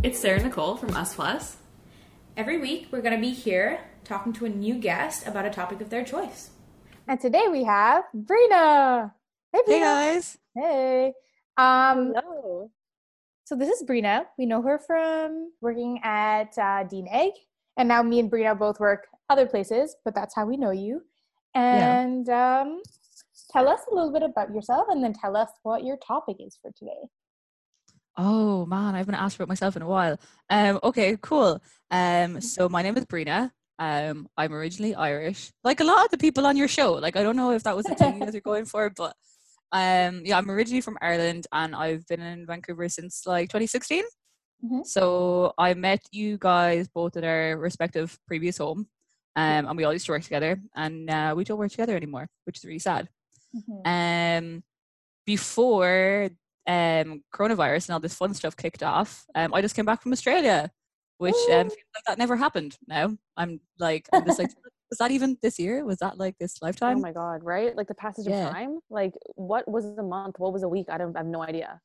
It's Sarah Nicole from Us Plus. Every week, we're going to be here talking to a new guest about a topic of their choice. And today we have Brina. Hey, Brina. Hey guys. Hey. Um, Hello. so this is Brina. We know her from working at uh, Dean Egg, and now me and Brina both work other places, but that's how we know you. And um, tell us a little bit about yourself, and then tell us what your topic is for today. Oh man, I haven't asked about myself in a while. Um, okay, cool. Um, so my name is Brina. Um, I'm originally Irish, like a lot of the people on your show. Like I don't know if that was the thing that you guys are going for, but um, yeah, I'm originally from Ireland and I've been in Vancouver since like 2016. Mhm. So I met you guys both at our respective previous home, um, and we all used to work together, and uh, we don't work together anymore, which is really sad. um before um coronavirus and all this fun stuff kicked off um i just came back from australia which um feels like that never happened now i'm like i'm just like was that even this year was that like this lifetime? Oh my god, right? Like the passage Yeah. of time? Like what was a month? What was a week? I don't I have no idea.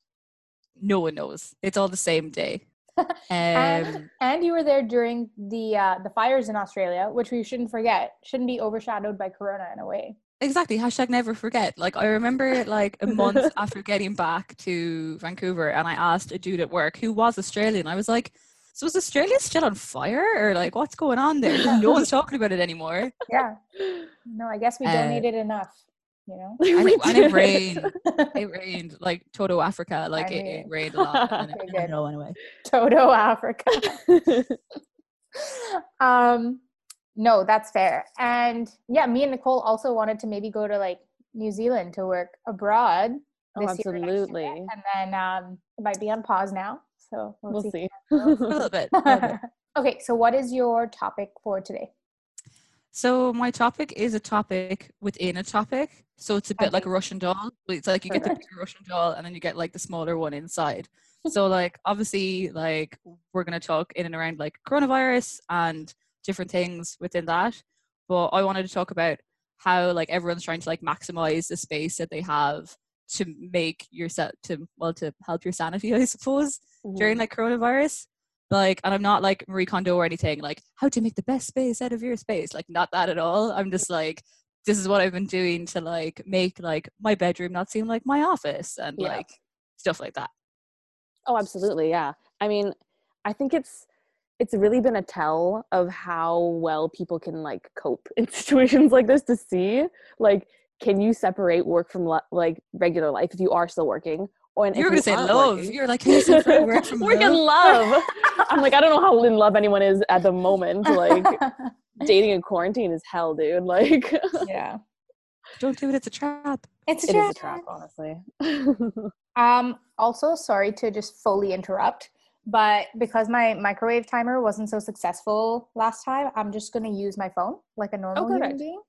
no one knows it's all the same day and, um and you were there during the uh, the fires in Australia, which we shouldn't forget. Shouldn't be overshadowed by Corona in a way. Exactly hashtag never forget like i remember like a month after getting back to vancouver and i asked a dude at work who was australian i was like so is australia still on fire or like what's going on there no one's talking about it anymore Yeah. No, I guess we don't Uh, donated enough. You know. and it, and it rained. It rained like Toto Africa. Like I it, mean- it rained a lot. And then Okay, it, good. and it went away. Toto Africa. um, no, that's fair. And yeah, me and Nicole also wanted to maybe go to like New Zealand to work abroad. Oh, this or next year, absolutely. And then um, it might be on pause now. So we'll, We'll see. see. A little bit. a little bit. okay, so what is your topic for today? So my topic is a topic within a topic. So it's a bit like a Russian doll. It's like you get the bigger Russian doll and then you get like the smaller one inside. So like obviously like we're gonna talk in and around like coronavirus and different things within that. But I wanted to talk about how like everyone's trying to like maximize the space that they have to make yourself to well to help your sanity, I suppose. during like coronavirus. Like, and I'm not like Marie Kondo or anything, like how to make the best space out of your space. Like, not that at all. I'm just like, this is what I've been doing to like make like my bedroom not seem like my office and Yeah. like stuff like that. Oh, absolutely. Yeah. I mean, I think it's it's really been a tell of how well people can like cope in situations like this to see like can you separate work from li- like regular life if you are still working or You if were gonna say love. working- You're like, can you separate work from work and love? love. I'm like, I don't know how in love anyone is at the moment. Like dating in quarantine is hell, dude. Like yeah. Don't do it. It's a trap. It's a trap. it is a trap. trap, honestly. Um, also, sorry to just fully interrupt, but because my microwave timer wasn't so successful last time, I'm just gonna use my phone like a normal human being,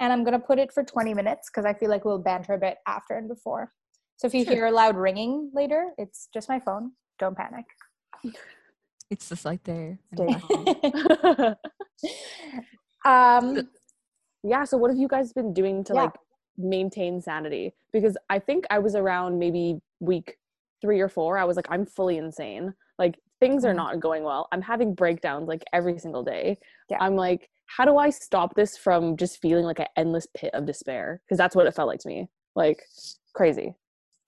and I'm gonna put it for 20 minutes because I feel like we'll banter a bit after and before. So if you Sure. hear a loud ringing later, it's just my phone. Don't panic. It's just like there. in Stay the background. um, yeah so what have you guys been doing to Yeah. like maintain sanity because i think i was around maybe week three or four i was like i'm fully insane like things are Mhm. not going well i'm having breakdowns like every single day Yeah. i'm like how do i stop this from just feeling like an endless pit of despair because that's what it felt like to me like crazy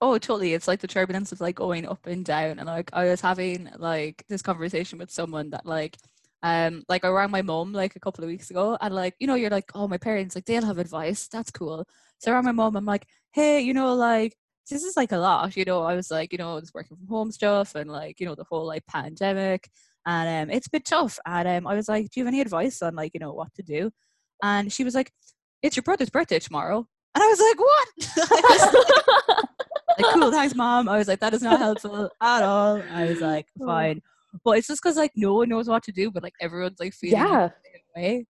Oh, totally. It's like the turbulence of like going up and down. And like I was having like this conversation with someone that like um like I rang my mom like a couple of weeks ago and like, you know, you're like, oh my parents, like they'll have advice. That's cool. So I rang my mom, I'm like, hey, you know, like this is like a lot, you know. I was like, you know, this working from home stuff and like, you know, the whole like pandemic. And um it's a bit tough. And um I was like, Do you have any advice on like, you know, what to do? And she was like, It's your brother's birthday tomorrow. And I was like, What? I was like cool thanks mom i was like that is not helpful at all i was like Oh. fine but it's just because like no one knows what to do but like everyone's like feeling Yeah. way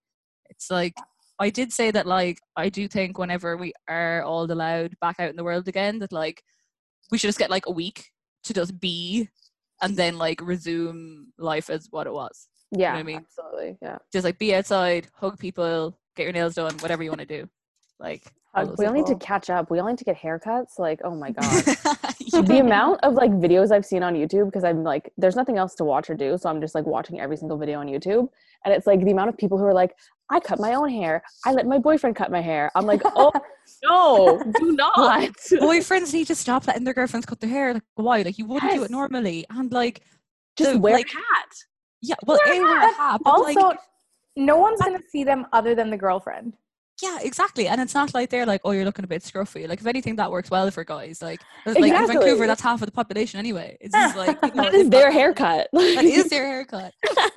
it's like i did say that like i do think whenever we are all allowed back out in the world again that like we should just get like a week to just be and then like resume life as what it was yeah what I mean? absolutely yeah just like be outside hug people get your nails done whatever you want to do Like we all need to catch up. We all need to get haircuts. Like, oh my god. Yeah. the amount of like videos I've seen on YouTube because I'm like, there's nothing else to watch or do, so I'm just like watching every single video on YouTube, and it's like the amount of people who are like, I cut my own hair, I let my boyfriend cut my hair. I'm like, oh no, do not. boyfriends need to stop letting their girlfriends cut their hair. Like why? Like you wouldn't do it normally, and like just the- wear like, a hat. yeah, well, Wear a a wear a hat. but also, like no one's gonna see them other than the girlfriend. yeah, exactly. And it's not like they're like, oh, you're looking a bit scruffy. Like if anything, that works well for guys. Like like in Vancouver, that's half of the population anyway. It's just like you know, That is their haircut. That is their haircut.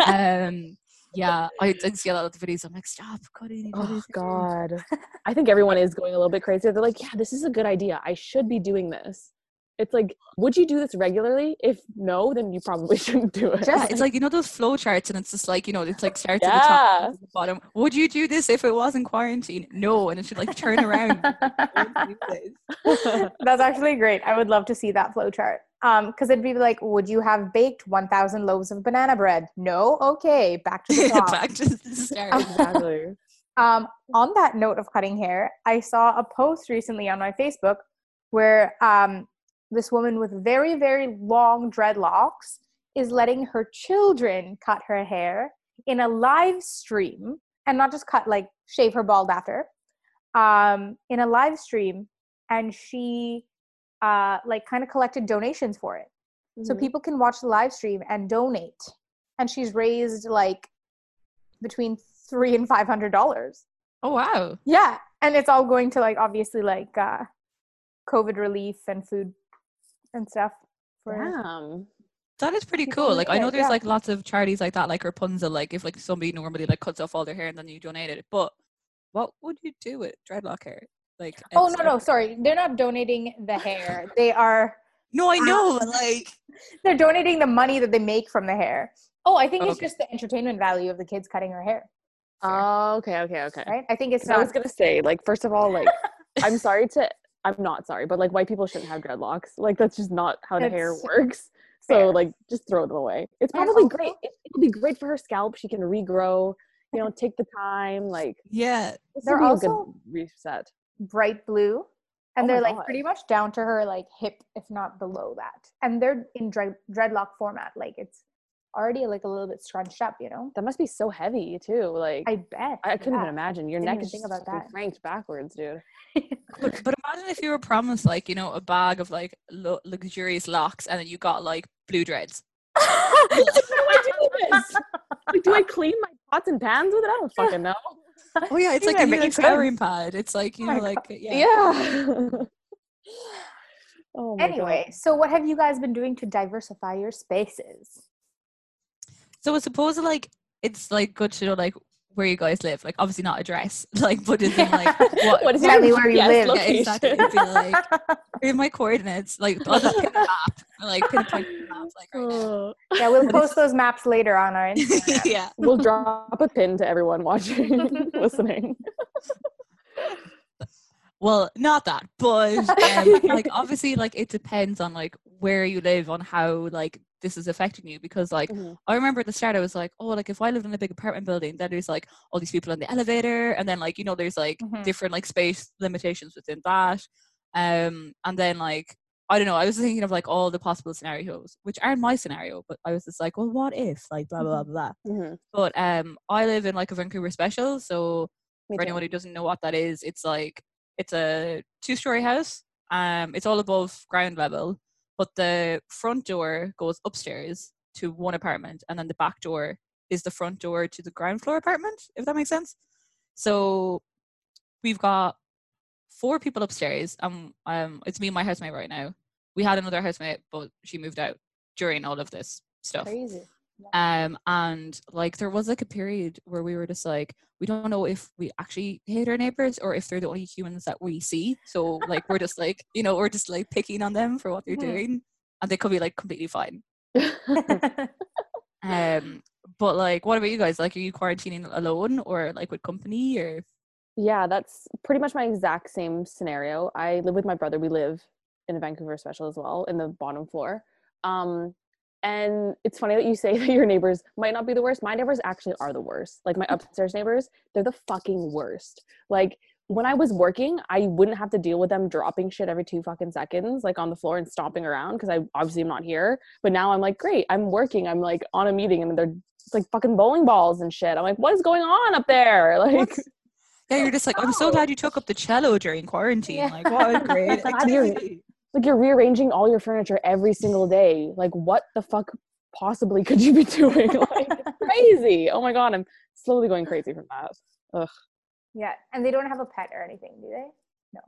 um, yeah, I did see a lot of the videos. I'm like, stop cutting. Oh cutting it, cutting it." God. I think everyone is going a little bit crazy. They're like, yeah, this is a good idea. I should be doing this. It's like, would you do this regularly? If no, then you probably shouldn't do it. Yeah, it's like you know those flow charts, and it's just like you know, it's like starts at the top, Yeah. the bottom. Would you do this if it wasn't quarantine? No, and it should like turn around. That's actually great. I would love to see that flow chart. Um, because it'd be like, would you have baked 1,000 loaves of banana bread? No. Okay, back to the top. Back to the start. exactly. Um, on that note of cutting hair, I saw a post recently on my Facebook where um, this woman with very, very long dreadlocks is letting her children cut her hair in a live stream and not just cut, like shave her bald after, um, in a live stream. And she, uh, like, kind of collected donations for it. So Mhm. people can watch the live stream and donate. And she's raised like between three and five hundred dollars. Oh wow. Yeah, and it's all going to like obviously like uh, COVID relief and food and stuff. For Damn. That is pretty cool. Like I know there's yeah. like lots of charities like that, like Rapunzel. Like if like somebody normally like cuts off all their hair and then you donate it, but what would you do with dreadlock hair? Like oh no no sorry, they're not donating the hair. They are no, I ah. know. Like they're donating the money that they make from the hair. Oh, I think it's just the entertainment value of the kids cutting her hair, Oh, okay, okay, okay. right? I think it's 'Cause I was gonna say, like, first of all, like, I'm sorry to, I'm not sorry, but like, white people shouldn't have dreadlocks. Like, that's just not how the hair It's works. So, fair. like, just throw them away. It's probably also- great. It, it'll be great for her scalp. She can regrow. You know, take the time. Like, yeah. this They're would be a also- good reset. Bright blue and Oh they're like God. pretty much down to her like hip if not below that and they're in dread- dreadlock format like it's already like a little bit scrunched up you know That must be so heavy too. Like, i bet I, bet couldn't yeah. even imagine. Your Didn't neck is think about fucking that. cranked backwards, dude. But, but imagine if you were promised like you know a bag of like lu- luxurious locks and then you got like blue dreads. Like, do I do this? Like, do I clean my pots and pans with it? I don't fucking know. Oh yeah, it's like Yeah, a new you like, could. scouring pad. It's like you Oh know like yeah. Yeah. oh my anyway so what have you guys been doing to diversify your spaces So I suppose like it's like good to know like where you guys live. Like obviously not address, like but it's in like God. what, what is Tell your me where you GPS live. Yeah, Yeah, exactly. location? It'd be like in my coordinates, like I'll just pin a map, like pinpoint the maps, like right now. Oh. yeah we'll post those maps later on our Instagram. yeah. We'll drop a pin to everyone watching, listening. Well, not that, but um, like obviously, like it depends on like where you live, on how like this is affecting you. Because like Mhm. I remember at the start, I was like, oh, like if I lived in a big apartment building, then there's like all these people in the elevator, and then like you know there's like Mhm. different like space limitations within that. Um, and then like I don't know, I was thinking of like all the possible scenarios, which aren't my scenario, but I was just like, well, what if like blah blah blah blah. Mhm. But um, I live in like a Vancouver special, so Me for too. anyone who doesn't know what that is, it's like it's a two-story house. Um, it's all above ground level, but the front door goes upstairs to one apartment, and then the back door is the front door to the ground floor apartment. If that makes sense. So we've got four people upstairs. Um, um, it's me and my housemate right now. We had another housemate, but she moved out during all of this stuff. crazy Um, and like there was like a period where we were just like, we don't know if we actually hate our neighbors or if they're the only humans that we see. So like we're just like, you know, we're just like picking on them for what they're Mhm. doing. And they could be like completely fine. Um, but like what about you guys? Like are you quarantining alone or like with company or yeah, that's pretty much my exact same scenario. I live with my brother. We live in a Vancouver special as well, in the bottom floor. Um, and it's funny that you say that your neighbors might not be the worst. My neighbors actually are the worst. Like my upstairs neighbors, they're the fucking worst. Like when I was working, I wouldn't have to deal with them dropping shit every two fucking seconds, like on the floor and stomping around because I obviously am not here. But now I'm like, great, I'm working. I'm like on a meeting and they're like fucking bowling balls and shit. I'm like, what is going on up there? Like, Yeah, you're just like, I'm so glad you took up the cello during quarantine. Yeah. Like, what a great activity. Like you're rearranging all your furniture every single day. Like, what the fuck possibly could you be doing? like, crazy. Oh my god, I'm slowly going crazy from that. Ugh. Yeah, and they don't have a pet or anything, do they? No.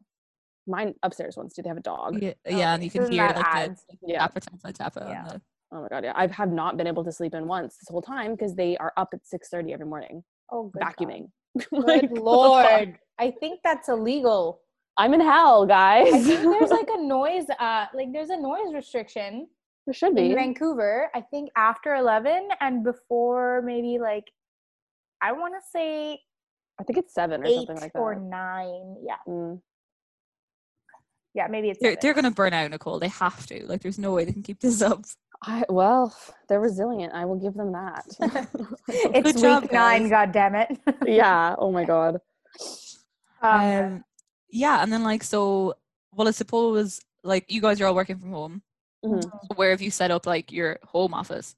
Mine upstairs ones. Do they have a dog? Yeah, oh, yeah, and you can so hear that like the, adds. like, Yeah. tappa tappa tappa. Yeah. The, Oh my god, yeah. I have not been able to sleep in once this whole time because they are up at six thirty every morning Oh, good God. vacuuming. Good Like, what the fuck? lord. I think that's illegal. I'm in hell, guys. I think there's like a noise, uh, like there's a noise restriction there should be in. Vancouver. I think after eleven and before maybe like I want to say I think it's seven or eight something like that. or nine. Yeah, Mm. yeah, maybe it's. they're, they're gonna burn out, Nicole. They have to. Like, there's no way they can keep this up. I, well, they're resilient. I will give them that. it's Good job, week nine. guys. God damn it. yeah. Oh my god. um, Um, yeah, and then like so. Well, I suppose like you guys are all working from home. Mhm. So where have you set up like your home office?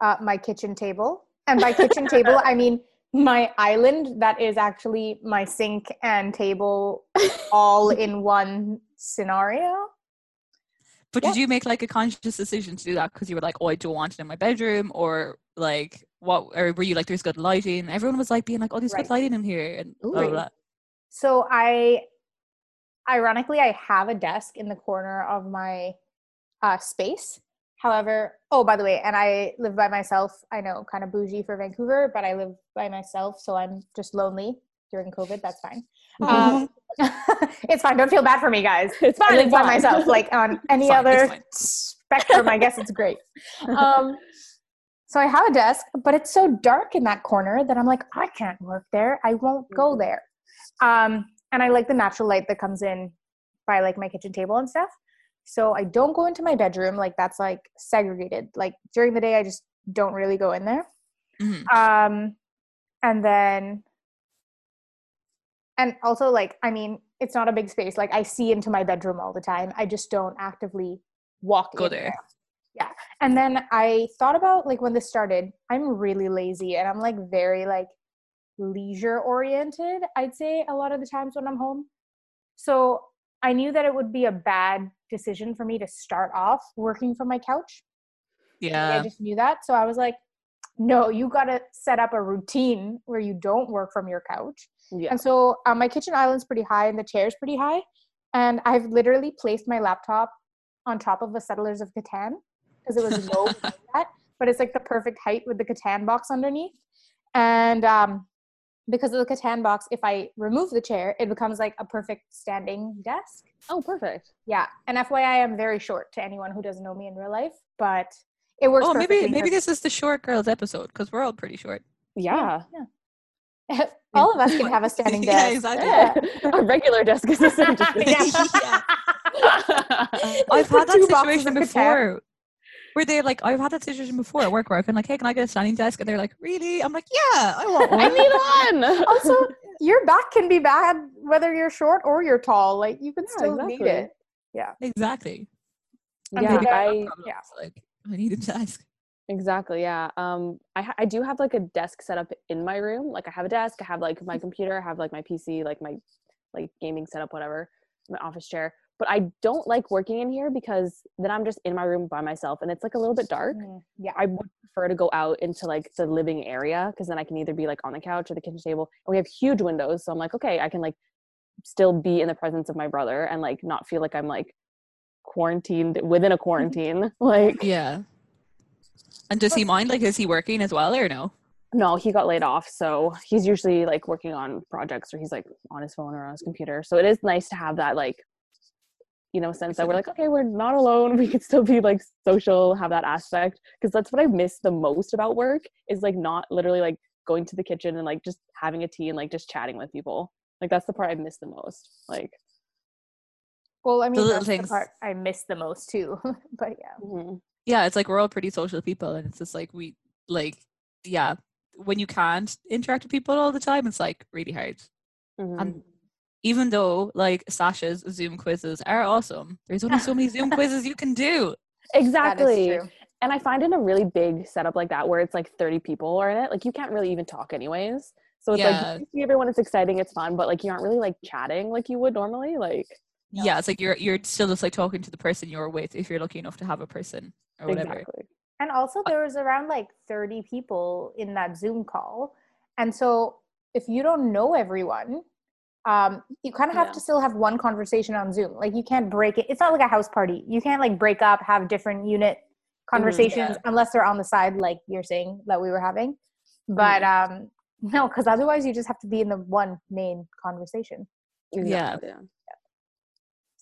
uh, my kitchen table. And by kitchen table, I mean my island that is actually my sink and table all in one scenario. But Yeah. did you make like a conscious decision to do that because you were like, oh, I don't want it in my bedroom, or like what? Or were you like, there's good lighting? Everyone was like being like, oh, there's Right. good lighting in here, and blah, blah, Ooh. blah. So I, ironically, I have a desk in the corner of my uh, space. However, oh, by the way, and I live by myself. I know, kind of bougie for Vancouver, but I live by myself, so I'm just lonely during COVID. That's fine. Um, it's fine. Don't feel bad for me, guys. It's fine. I live by fine. myself. Like on any Fine, other spectrum, I guess it's great. Um, so I have a desk, but it's so dark in that corner that I'm like, I can't work there. I won't go Mhm. there. Um, and I like the natural light that comes in by like my kitchen table and stuff. So I don't go into my bedroom. Like that's like segregated. Like during the day, I just don't really go in there. Mhm. Um, and then, and also like, I mean, it's not a big space. Like I see into my bedroom all the time. I just don't actively walk Go in there. Yeah. And then I thought about like when this started, I'm really lazy and I'm like very like leisure oriented, I'd say a lot of the times when I'm home. So I knew that it would be a bad decision for me to start off working from my couch. Yeah. I just knew that. So I was like, no, you got to set up a routine where you don't work from your couch. Yeah. And so um, my kitchen island's pretty high and the chair's pretty high. And I've literally placed my laptop on top of a Settlers of Catan because it was low that, but it's like the perfect height with the Catan box underneath. And um, because of the Catan box, if I remove the chair, it becomes like a perfect standing desk. Oh, perfect. Yeah. And FYI, I'm very short to anyone who doesn't know me in real life, but it works Oh, maybe maybe this is the short girls episode because we're all pretty short. Yeah. yeah. all of us can have a standing Yeah, desk. exactly. Yeah. a regular desk is essentially. Yeah. I've had that situation before. Where they're like, I've had that situation before at work where I've been like, hey, can I get a standing desk? And they're like, really? I'm like, yeah, I want one. I need one. also, your back can be bad whether you're short or you're tall. Like you can Yeah, still need exactly. it. exactly. And yeah, maybe Maybe I problems, yeah. like I need a desk. exactly. Yeah. Um, I ha- I do have like a desk set up in my room. Like I have a desk. I have like my computer. I have like my PC, like my like gaming setup, whatever. My office chair. But I don't like working in here because then I'm just in my room by myself, and it's like a little bit dark. Mm, Yeah. I would prefer to go out into like the living area because then I can either be like on the couch or the kitchen table. And we have huge windows, so I'm like, okay, I can like still be in the presence of my brother and like not feel like I'm like quarantined within a quarantine. like, Yeah. And does he mind? Like, is he working as well or no? no, he got laid off, so he's usually like working on projects or he's like on his phone or on his computer. So it is nice to have that like you know sense that we're like okay we're not alone we can still be like social have that aspect because that's what i miss the most about work is like not literally like going to the kitchen and like just having a tea and like just chatting with people like that's the part i miss the most like Well, I mean, little that's things. the part I miss the most too. but yeah. mhm. Yeah, it's like we're all pretty social people, and it's just like we like, yeah, when you can't interact with people all the time, it's like really hard. Mhm. And even though like Sasha's Zoom quizzes are awesome, there's only so many Zoom quizzes you can do. exactly. That is true. And I find in a really big setup like that where it's like 30 people are in it, like you can't really even talk anyways. So it's Yeah. like you see everyone, it's exciting, it's fun, but like you aren't really like chatting like you would normally. Like Yeah, it's like you're you're still just like talking to the person you're with if you're lucky enough to have a person or whatever. exactly. And also, there was around like 30 people in that Zoom call. And so, if you don't know everyone, um, you kind of have Yeah. to still have one conversation on Zoom. Like, you can't break it. It's not like a house party. You can't like break up, have different unit conversations unless they're on the side, like you're saying that we were having. But um, no, because otherwise, you just have to be in the one main conversation. Yeah. Exactly,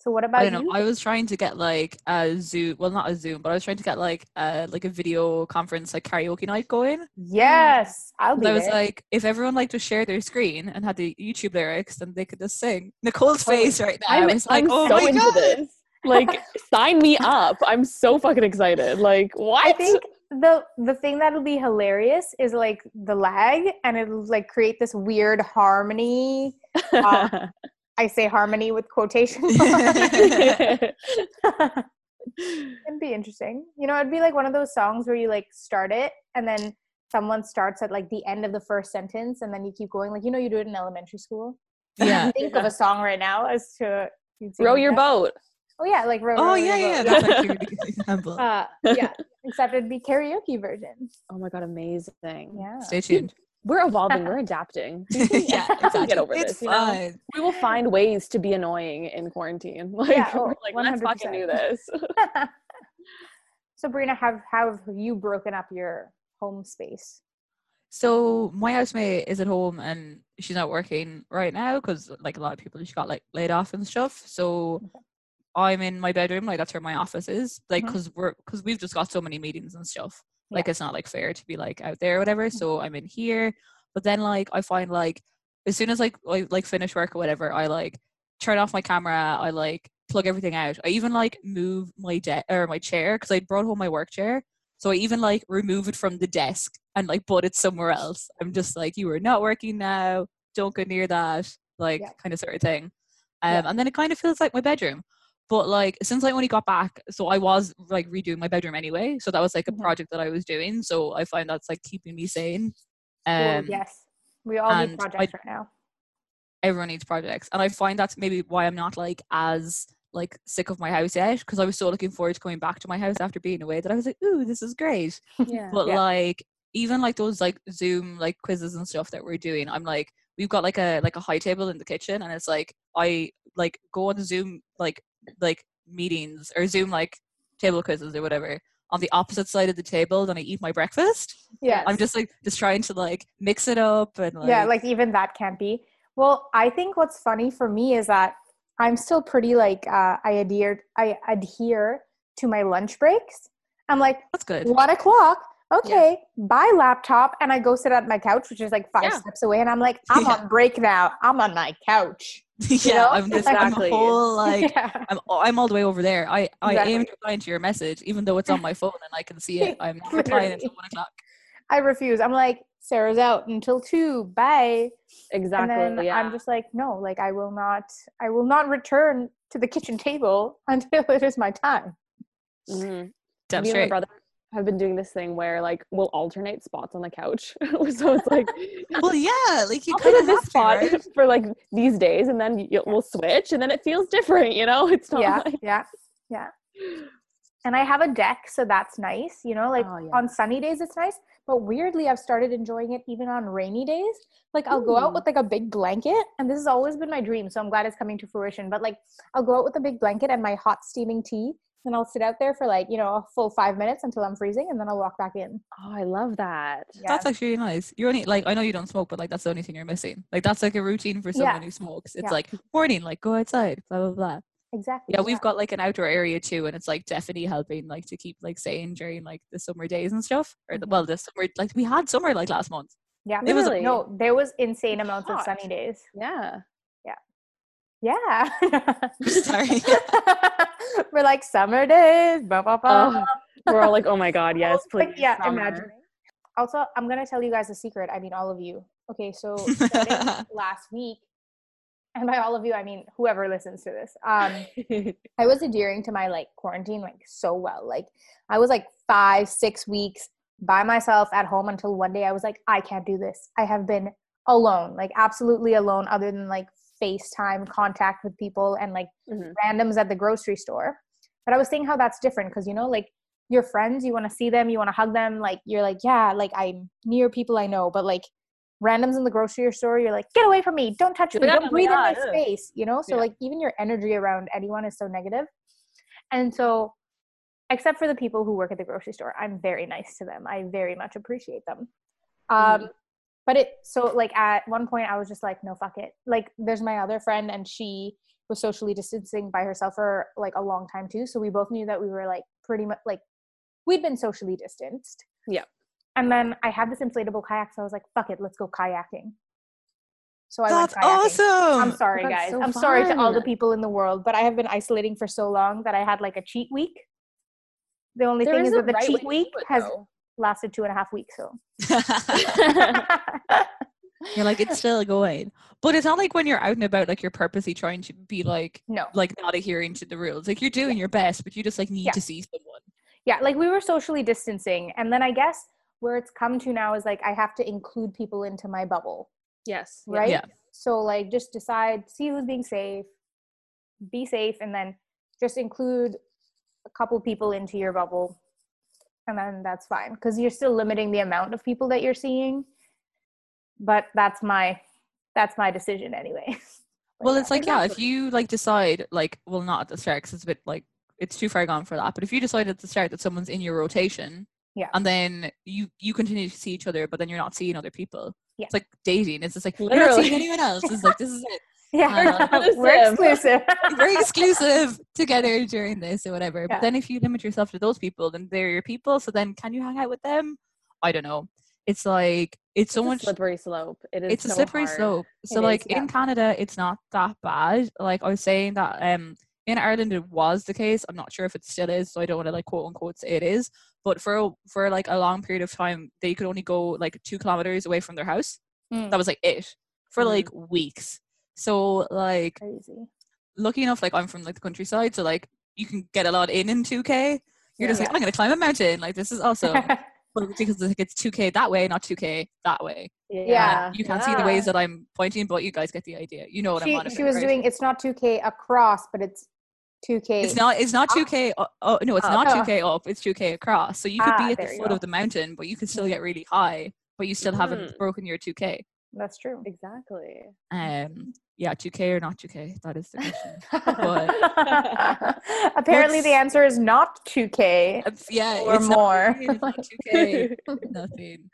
So, what I about don't you? know. I was trying to get like a Zoom, well, not a Zoom, but I was trying to get like uh like a video conference like karaoke night going. yes, I'll be I was like, if everyone like to share their screen and had the YouTube lyrics, then they could just sing. Nicole's face right now. I'm, is like, I'm oh so my into god. this. Like, sign me up. I'm so fucking excited. Like, what? I think the the thing that'll be hilarious is like the lag, and it'll like create this weird harmony. uh, I say harmony with quotation marks. It'd be interesting. You know, it'd be like one of those songs where you like start it, and then someone starts at like the end of the first sentence, and then you keep going. Like you know, you do it in elementary school. Yeah. Think of a song right now as to you'd Row like your that. boat. Oh yeah, like row. Oh row yeah, your yeah. boat. That's actually a really example. Uh, yeah, except it'd be karaoke version. Oh my god, amazing. Yeah. Stay tuned. We're evolving, we're adapting. We yeah, exactly. get over it's this. You know? fine. We will find ways to be annoying in quarantine. Like, Yeah, oh, we're like let's fucking do 100%. this. So Brina, have have you broken up your home space? So my housemate is at home and she's not working right now because like a lot of people she got like laid off and stuff. So I'm in my bedroom, like that's where my office is, like mm-hmm. because we're because we've just got so many meetings and stuff. Yeah. Like it's not like fair to be like out there or whatever. So I'm in here, but then like I find like as soon as like I like finish work or whatever, I like turn off my camera. I like plug everything out. I even like move my de- or my chair because I brought home my work chair. So I even like remove it from the desk and like put it somewhere else. I'm just like, you are not working now. Don't go near that. Like Yeah. kind of sort of thing. Um, Yeah. and then it kind of feels like my bedroom. But like since I only got back, so I was like redoing my bedroom anyway. So that was like a Mhm. project that I was doing. So I find that's like keeping me sane. Um, yes, we all need and I- projects right now. everyone needs projects and i find that's maybe why i'm not like as like sick of my house yet because i was so looking forward to coming back to my house after being away that i was like ooh this is great yeah. but Yeah. like even like those like zoom like quizzes and stuff that we're doing i'm like we've got like a like a high table in the kitchen and it's like i like go on zoom like like meetings or zoom like table quizzes or whatever on the opposite side of the table than i eat my breakfast Yeah, i'm just like just trying to like mix it up and like yeah, like even that can't be. Well, I think what's funny for me is that I'm still pretty like uh, I adhere I adhere to my lunch breaks. I'm like that's good one o'clock. Okay, buy laptop, and I go sit at my couch, which is like five Yeah. steps away, and I'm like, I'm Yeah. on break now. I'm on my couch. yeah know? i'm just i'm a whole like yeah. I'm I'm all the way over there. I I aim Exactly. to reply to your message, even though it's on my phone and I can see it. I'm not replying until one o'clock. I refuse. I'm like, Sarah's out until two. Bye. exactly. and then yeah. I'm just like, no, like I will not. I will not return to the kitchen table until it is my time. Mhm. Damn Me and my straight. brother have been doing this thing where like we'll alternate spots on the couch. so it's like Well, yeah, like you I'll kind of this have to, spot right? for like these days, and then you, we'll switch, and then it feels different. You know, it's not yeah, like yeah, yeah. And I have a deck, so that's nice. You know, like Oh, yeah. on sunny days, it's nice. But weirdly, I've started enjoying it even on rainy days. Like I'll go out hmm. with like a big blanket, and this has always been my dream. So I'm glad it's coming to fruition. But like, I'll go out with a big blanket and my hot steaming tea, and I'll sit out there for like you know a full five minutes until I'm freezing, and then I'll walk back in. oh, I love that. Yeah. That's actually nice. You're only like I know you don't smoke, but like that's the only thing you're missing. Like that's like a routine for someone Yeah. who smokes. It's Yeah. like morning, like go outside, blah blah blah. exactly. Yeah, we've got like an outdoor area too, and it's like definitely helping like to keep like sane during like the summer days and stuff. Or the, Mhm. well, the summer like we had summer like last month. yeah. it was- Really? no, there was insane amounts of sunny days. Yeah. Yeah. Sorry. We're like summer days. Blah, blah, blah. Oh, we're all like, oh my god, yes, please. Like, yeah, summer. imagine. Also, I'm gonna tell you guys a secret. I mean, all of you. Okay, so last week, and by all of you, I mean whoever listens to this. Um, I was adhering to my like quarantine like so well. Like I was like five, six weeks by myself at home until one day I was like, I can't do this. I have been alone, like absolutely alone, other than like FaceTime contact with people and like Mhm. randoms at the grocery store. But I was saying how that's different because you know, like your friends, you want to see them, you want to hug them, like you're like, yeah, like I'm near people I know, but like randoms in the grocery store, you're like, get away from me, don't touch me, don't breathe in my space, you know? So Yeah. like even your energy around anyone is so negative. And so except for the people who work at the grocery store, I'm very nice to them. I very much appreciate them. Um Mhm. But it so like at one point I was just like, no, fuck it. Like there's my other friend and she was socially distancing by herself for like a long time too. So we both knew that we were like pretty much like we'd been socially distanced. Yeah. And then I had this inflatable kayak, so I was like, fuck it, let's go kayaking. So I That's went kayaking. awesome. I'm sorry, That's guys. so I'm sorry to all the people in the world, but I have been isolating for so long that I had like a cheat week. The only There thing is a that the right cheat week it, has though. Lasted two and a half weeks. So You're like it's still going, but it's not like when you're out and about, like you're purposely trying to be like no, like not adhering to the rules. Like you're doing your best, but you just like need Yeah. to see someone. yeah, like we were socially distancing, and then I guess where it's come to now is like I have to include people into my bubble, yes. right? Yeah. So like just decide, see who's being safe, be safe, and then just include a couple people into your bubble, and then that's fine because you're still limiting the amount of people that you're seeing. But that's my that's my decision anyway. Well, it's like yeah, if you like decide like well not at the start because it's a bit like it's too far gone for that. But if you decide at the start that someone's in your rotation, Yeah. and then you you continue to see each other, but then you're not seeing other people. Yeah. It's like dating. It's just like Literally. seeing anyone else. It's like this is it. yeah, Uh, we're exclusive. We're exclusive together during this or whatever. Yeah. But then if you limit yourself to those people, then they're your people. So then can you hang out with them? I don't know. It's like it's so It's a much slippery slope. It is. it's a slippery hard. slope. So It like is, yeah. in Canada, it's not that bad. Like I was saying that um in Ireland it was the case. I'm not sure if it still is, so I don't want to like quote unquote say it is. But for a- for like a long period of time, they could only go like two kilometers away from their house. Mm. That was like it for Mhm. like weeks. So like Crazy. lucky enough, like I'm from like the countryside, so like you can get a lot in in 2K. You're just Yeah. like I'm gonna climb a mountain. Like this is awesome. but because like, it's 2K that way, not 2K that way. Yeah. You can't see the ways that I'm pointing, but you guys get the idea. You know what I'm she, on she was doing it's not 2k across but it's 2k It's not. It's not 2K. Oh, oh no, it's not Oh. 2K up. It's 2K across. So you could Ah, be at the foot of the mountain, but you could still get really high, but you still haven't Mhm. broken your 2K. That's true Exactly. Um, yeah, 2K or not 2K? That is the question. apparently the answer is not 2k Uh, yeah, Or it's more. Not, not 2K. Nothing.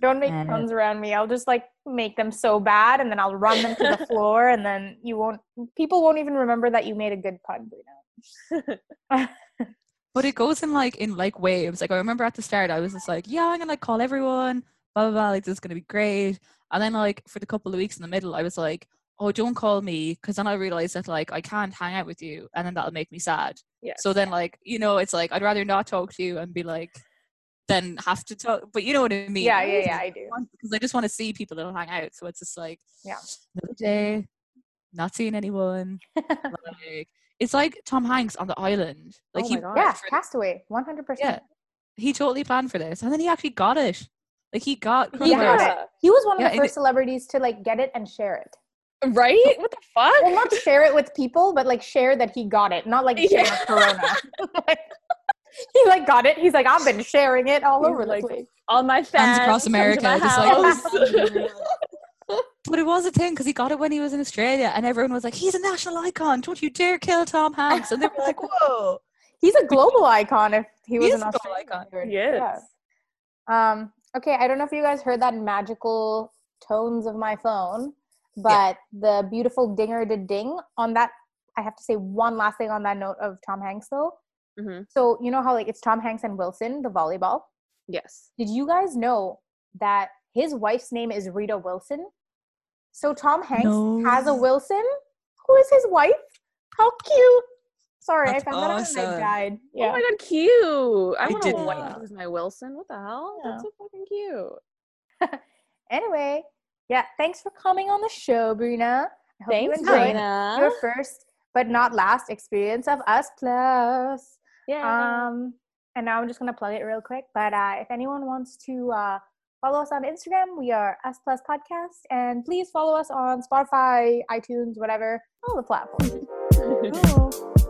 don't make Uh, puns around me i'll just like make them so bad and then i'll run them to the floor and then you won't people won't even remember that you made a good pun Brina. But it goes in like in like waves. Like I remember at the start, I was just like, "Yeah, I'm gonna like call everyone, blah blah blah. Like this is gonna be great." And then like for the couple of weeks in the middle, I was like, "Oh, don't call me," because then I realized that like I can't hang out with you, and then that'll make me sad. Yes. So then like you know, it's like I'd rather not talk to you and be like, then have to talk. But you know what I mean? yeah yeah yeah i do Because I just want to see people that'll hang out. So it's just like, Yeah. another day, not seeing anyone. like it's like Tom Hanks on the island. Like Oh he yeah castaway 100% yeah, he totally planned for this, and then he actually got it. Like he got He got coronavirus. it. he was one of Yeah, the and first celebrities to like get it and share it Right? What the fuck? well not share it with people but like share that he got it not like share Yeah. corona Like, he like got it he's like i've been sharing it all He's over like, the place All my fans across America, just like, house. But it was a thing because he got it when he was in Australia, and everyone was like, "He's a national icon! Don't you dare kill Tom Hanks!" And they were like, "Whoa!" he's a global icon if he was He an is a global Australian icon. dude. yes. Yeah. Um, okay, I don't know if you guys heard that magical tones of my phone, but the beautiful dinger to ding on that. I have to say one last thing on that note of Tom Hanks though. hmm So you know how like it's Tom Hanks and Wilson, the volleyball. Yes. Did you guys know that his wife's name is Rita Wilson? So Tom Hanks has a Wilson who is his wife. How cute! Sorry, That's I found that out and awesome. I died. Oh my god, cute. I, I want didn't a know who's my Wilson. What the hell? That's so fucking cute. anyway, yeah, thanks for coming on the show, Brina. I hope you Thanks, enjoyed Brina. your first but not last experience of Us Plus. yeah. Um, and now I'm just gonna plug it real quick. But uh, if anyone wants to uh, follow us on Instagram, we are Us Plus Podcast, and please follow us on Spotify, iTunes, whatever, all the platforms. Cool.